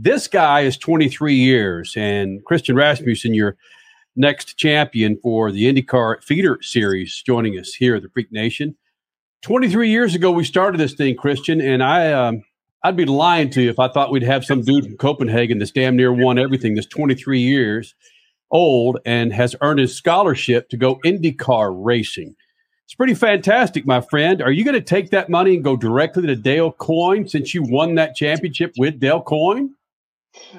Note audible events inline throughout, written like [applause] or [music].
This guy is 23 years, and Christian Rasmussen, your next champion for the IndyCar Feeder Series, joining us here at the Freak Nation. 23 years ago, we started this thing, Christian, and I, um, I'd be lying to you if I thought we'd have some dude from Copenhagen that's damn near won everything. That's 23 years old and has earned his scholarship to go IndyCar racing. It's pretty fantastic, my friend. Are you going to take that money and go directly to Dale Coyne since you won that championship with Dale Coyne?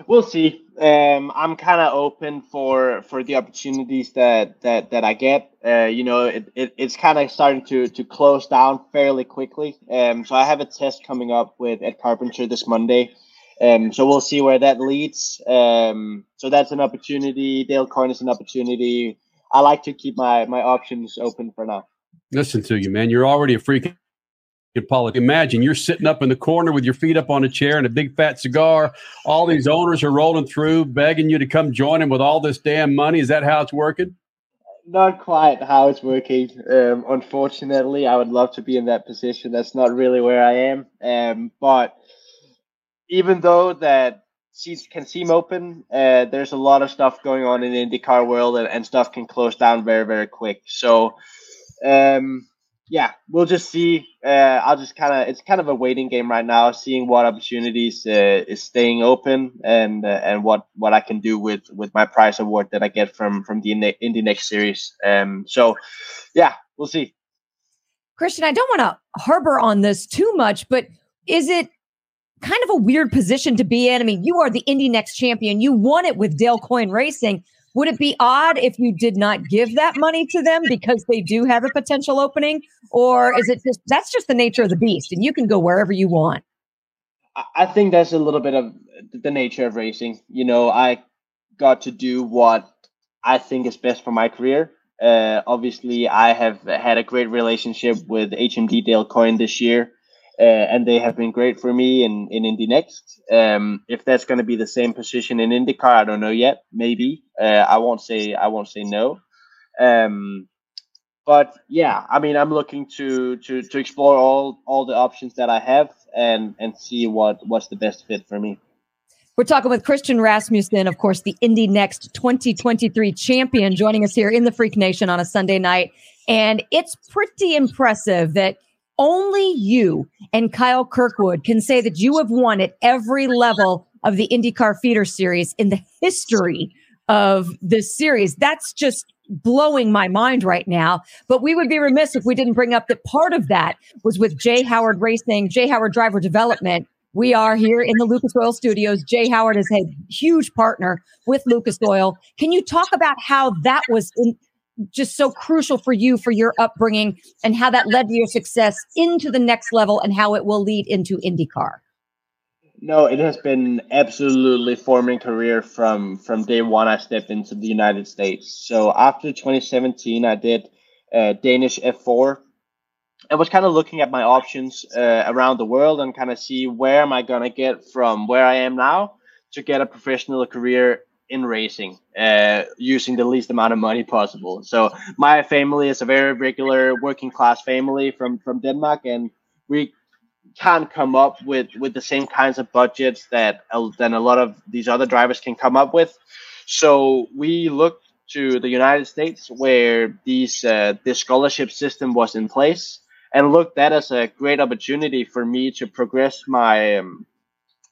We'll see. Um, I'm kind of open for for the opportunities that that that I get. Uh, you know, it, it it's kind of starting to to close down fairly quickly. Um, so I have a test coming up with Ed Carpenter this Monday. Um, so we'll see where that leads. Um, so that's an opportunity. Dale Coyne is an opportunity. I like to keep my my options open for now. Listen to you, man. You're already a freaking politics. Imagine you're sitting up in the corner with your feet up on a chair and a big fat cigar. All these owners are rolling through, begging you to come join them with all this damn money. Is that how it's working? Not quite how it's working. Um, unfortunately, I would love to be in that position. That's not really where I am. Um, but even though that seats can seem open, uh, there's a lot of stuff going on in the IndyCar world, and, and stuff can close down very, very quick. So, um, yeah, we'll just see. Uh, I'll just kind of it's kind of a waiting game right now, seeing what opportunities uh, is staying open and uh, and what what I can do with with my prize award that I get from from the Indy NXT series. Um, so yeah, we'll see. Christian, I don't want to harbor on this too much, but is it kind of a weird position to be in? I mean, you are the Indy NXT champion. You won it with Dale Coyne Racing would it be odd if you did not give that money to them because they do have a potential opening? Or is it just that's just the nature of the beast and you can go wherever you want? I think that's a little bit of the nature of racing. You know, I got to do what I think is best for my career. Uh, obviously, I have had a great relationship with HMD Dale Coyne this year uh, and they have been great for me in in Indy NXT. Um, if that's going to be the same position in IndyCar, I don't know yet. Maybe uh, I won't say I won't say no. Um, but yeah, I mean, I'm looking to to to explore all all the options that I have and and see what what's the best fit for me. We're talking with Christian Rasmussen, of course, the Indy NXT 2023 champion, joining us here in the Freak Nation on a Sunday night. And it's pretty impressive that only you and Kyle Kirkwood can say that you have won at every level of the IndyCar feeder series in the history of this series. That's just blowing my mind right now. But we would be remiss if we didn't bring up that part of that was with Jay Howard Racing, Jay Howard Driver Development. We are here in the Lucas Oil Studios. Jay Howard is a huge partner with Lucas Oil. Can you talk about how that was in, just so crucial for you for your upbringing and how that led to your success into the next level and how it will lead into IndyCar? No, it has been absolutely forming career from from day one. I stepped into the United States. So after 2017, I did uh, Danish F4. I was kind of looking at my options uh, around the world and kind of see where am I gonna get from where I am now to get a professional career in racing uh, using the least amount of money possible. So my family is a very regular working class family from from Denmark, and we can't come up with with the same kinds of budgets that uh, than a lot of these other drivers can come up with. So we looked to the United States where these uh, this scholarship system was in place and looked at as a great opportunity for me to progress my um,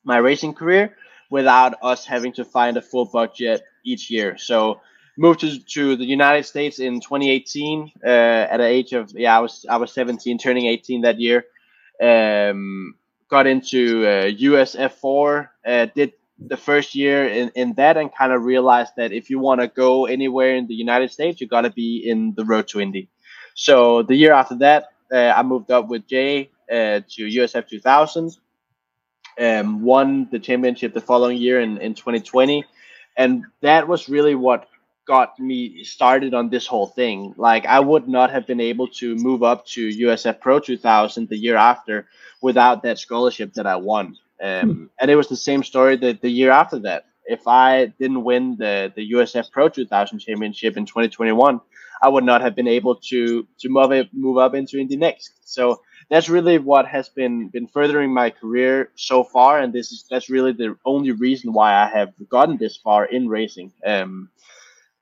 my racing career without us having to find a full budget each year. So moved to, to the United States in 2018 uh, at an age of yeah I was I was 17 turning 18 that year. Um, got into uh, US F4 uh, did the first year in, in that and kind of realized that if you want to go anywhere in the United States you got to be in the road to Indy. So the year after that uh, I moved up with Jay uh, to USF 2000 um, won the championship the following year in, in 2020. And that was really what got me started on this whole thing. Like, I would not have been able to move up to USF Pro 2000 the year after without that scholarship that I won. Um, hmm. And it was the same story the, the year after that. If I didn't win the, the USF Pro 2000 championship in 2021, I would not have been able to to move it, move up into Indy NXT. So that's really what has been been furthering my career so far, and this is that's really the only reason why I have gotten this far in racing. Um,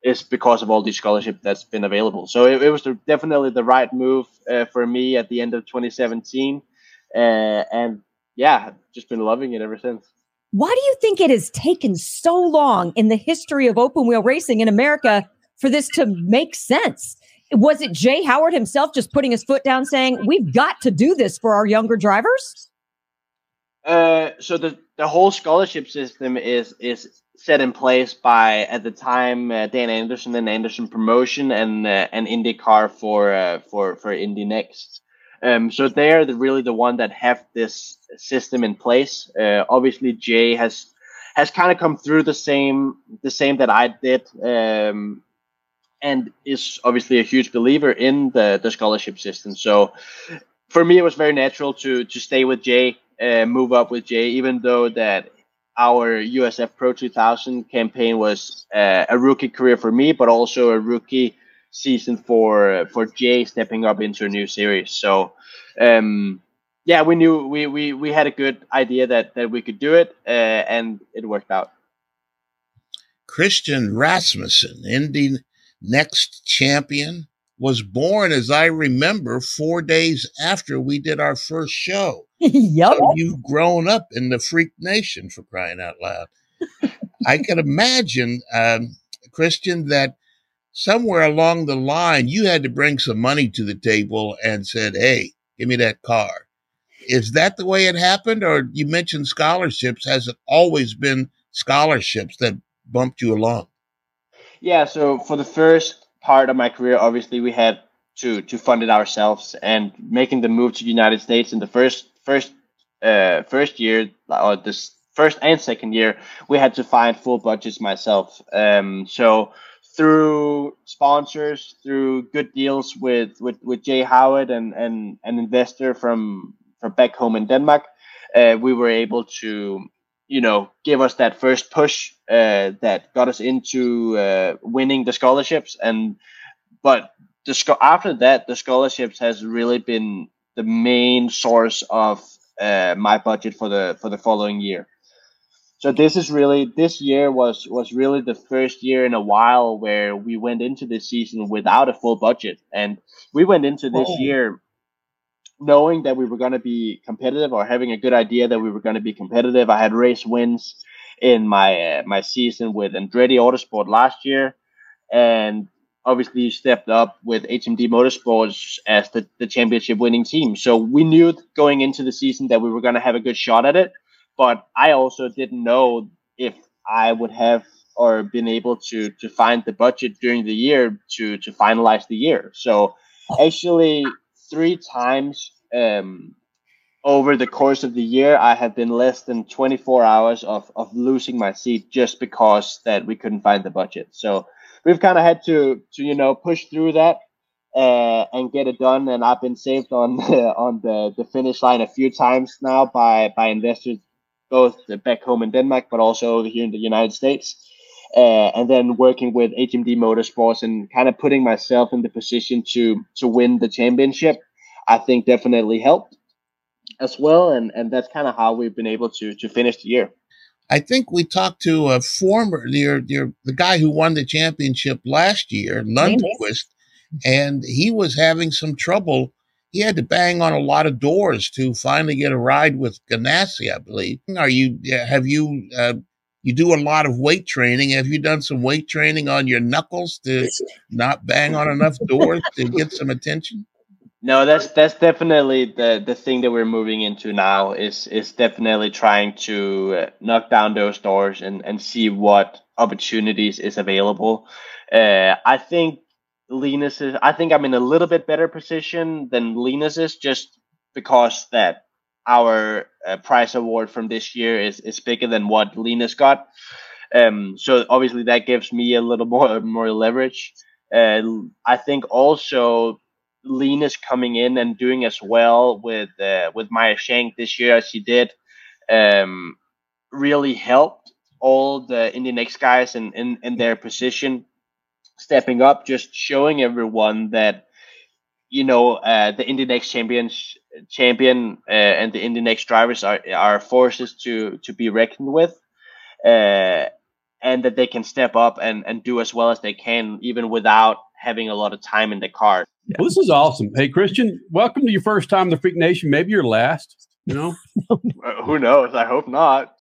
is because of all the scholarship that's been available. So it, it was the, definitely the right move uh, for me at the end of 2017, uh, and yeah, just been loving it ever since. Why do you think it has taken so long in the history of open wheel racing in America for this to make sense? Was it Jay Howard himself just putting his foot down saying, we've got to do this for our younger drivers? Uh, so the, the whole scholarship system is is set in place by at the time uh, Dan Andersen and Andersen Promotion and uh, and IndyCar for uh, for for Indy Next. Um, so they're the, really the one that have this system in place. Uh, obviously, Jay has has kind of come through the same the same that I did. Um, and is obviously a huge believer in the, the scholarship system. So for me, it was very natural to to stay with Jay, uh, move up with Jay, even though that our USF Pro 2000 campaign was uh, a rookie career for me, but also a rookie season for for Jay stepping up into a new series. So. Um, yeah, we knew we, we, we had a good idea that, that we could do it, uh, and it worked out. Christian Rasmussen, Indy next champion, was born, as I remember, four days after we did our first show. [laughs] yep. So you've grown up in the freak nation for crying out loud. [laughs] I can imagine, um, Christian, that somewhere along the line you had to bring some money to the table and said, "Hey, give me that car." Is that the way it happened, or you mentioned scholarships? Has it always been scholarships that bumped you along? Yeah, so for the first part of my career, obviously we had to to fund it ourselves, and making the move to the United States in the first first uh, first year or this first and second year, we had to find full budgets myself. Um, so through sponsors, through good deals with with, with Jay Howard and, and an investor from from back home in Denmark, uh, we were able to you know, gave us that first push uh, that got us into uh, winning the scholarships. And but the sco- after that, the scholarships has really been the main source of uh, my budget for the for the following year. So this is really this year was was really the first year in a while where we went into this season without a full budget, and we went into this oh. year knowing that we were going to be competitive or having a good idea that we were going to be competitive. I had race wins in my uh, my season with Andretti Autosport last year, and obviously stepped up with HMD Motorsports as the, the championship winning team. So we knew going into the season that we were going to have a good shot at it, but I also didn't know if I would have or been able to to find the budget during the year to to finalize the year. So actually three times um, over the course of the year, I have been less than 24 hours of, of losing my seat just because that we couldn't find the budget. So we've kind of had to, to, you know, push through that uh, and get it done. And I've been saved on [laughs] the, on the, the finish line a few times now by, by investors, both back home in Denmark, but also over here in the United States. Uh, and then working with HMD Motorsports and kind of putting myself in the position to to win the championship, I think definitely helped as well. And and that's kind of how we've been able to to finish the year. I think we talked to a former your your the guy who won the championship last year, Lundqvist, and he was having some trouble. He had to bang on a lot of doors to finally get a ride with Ganassi, I believe. Are you have you uh, you do a lot of weight training. Have you done some weight training on your knuckles to not bang on enough doors to get some attention? No, that's that's definitely the the thing that we're moving into now is is definitely trying to uh, knock down those doors and and see what opportunities is available. Uh, I think Linus is. I think I'm in a little bit better position than Linus is, just because that our uh, prize award from this year is, is bigger than what Linus got. Um, so obviously that gives me a little [laughs] more more leverage. Uh, I think also Linus coming in and doing as well with uh, with Meyer Shank this year as she did um, really helped all the Indy NXT guys in, in, in their position stepping up, just showing everyone that you know uh, the Indy NXT champion champion uh, and the Indy NXT drivers are are forces to to be reckoned with, uh, and that they can step up and and do as well as they can even without having a lot of time in the car. Well, this is awesome. Hey, Christian, welcome to your first time in the Freak Nation. Maybe your last. You know, [laughs] uh, who knows? I hope not.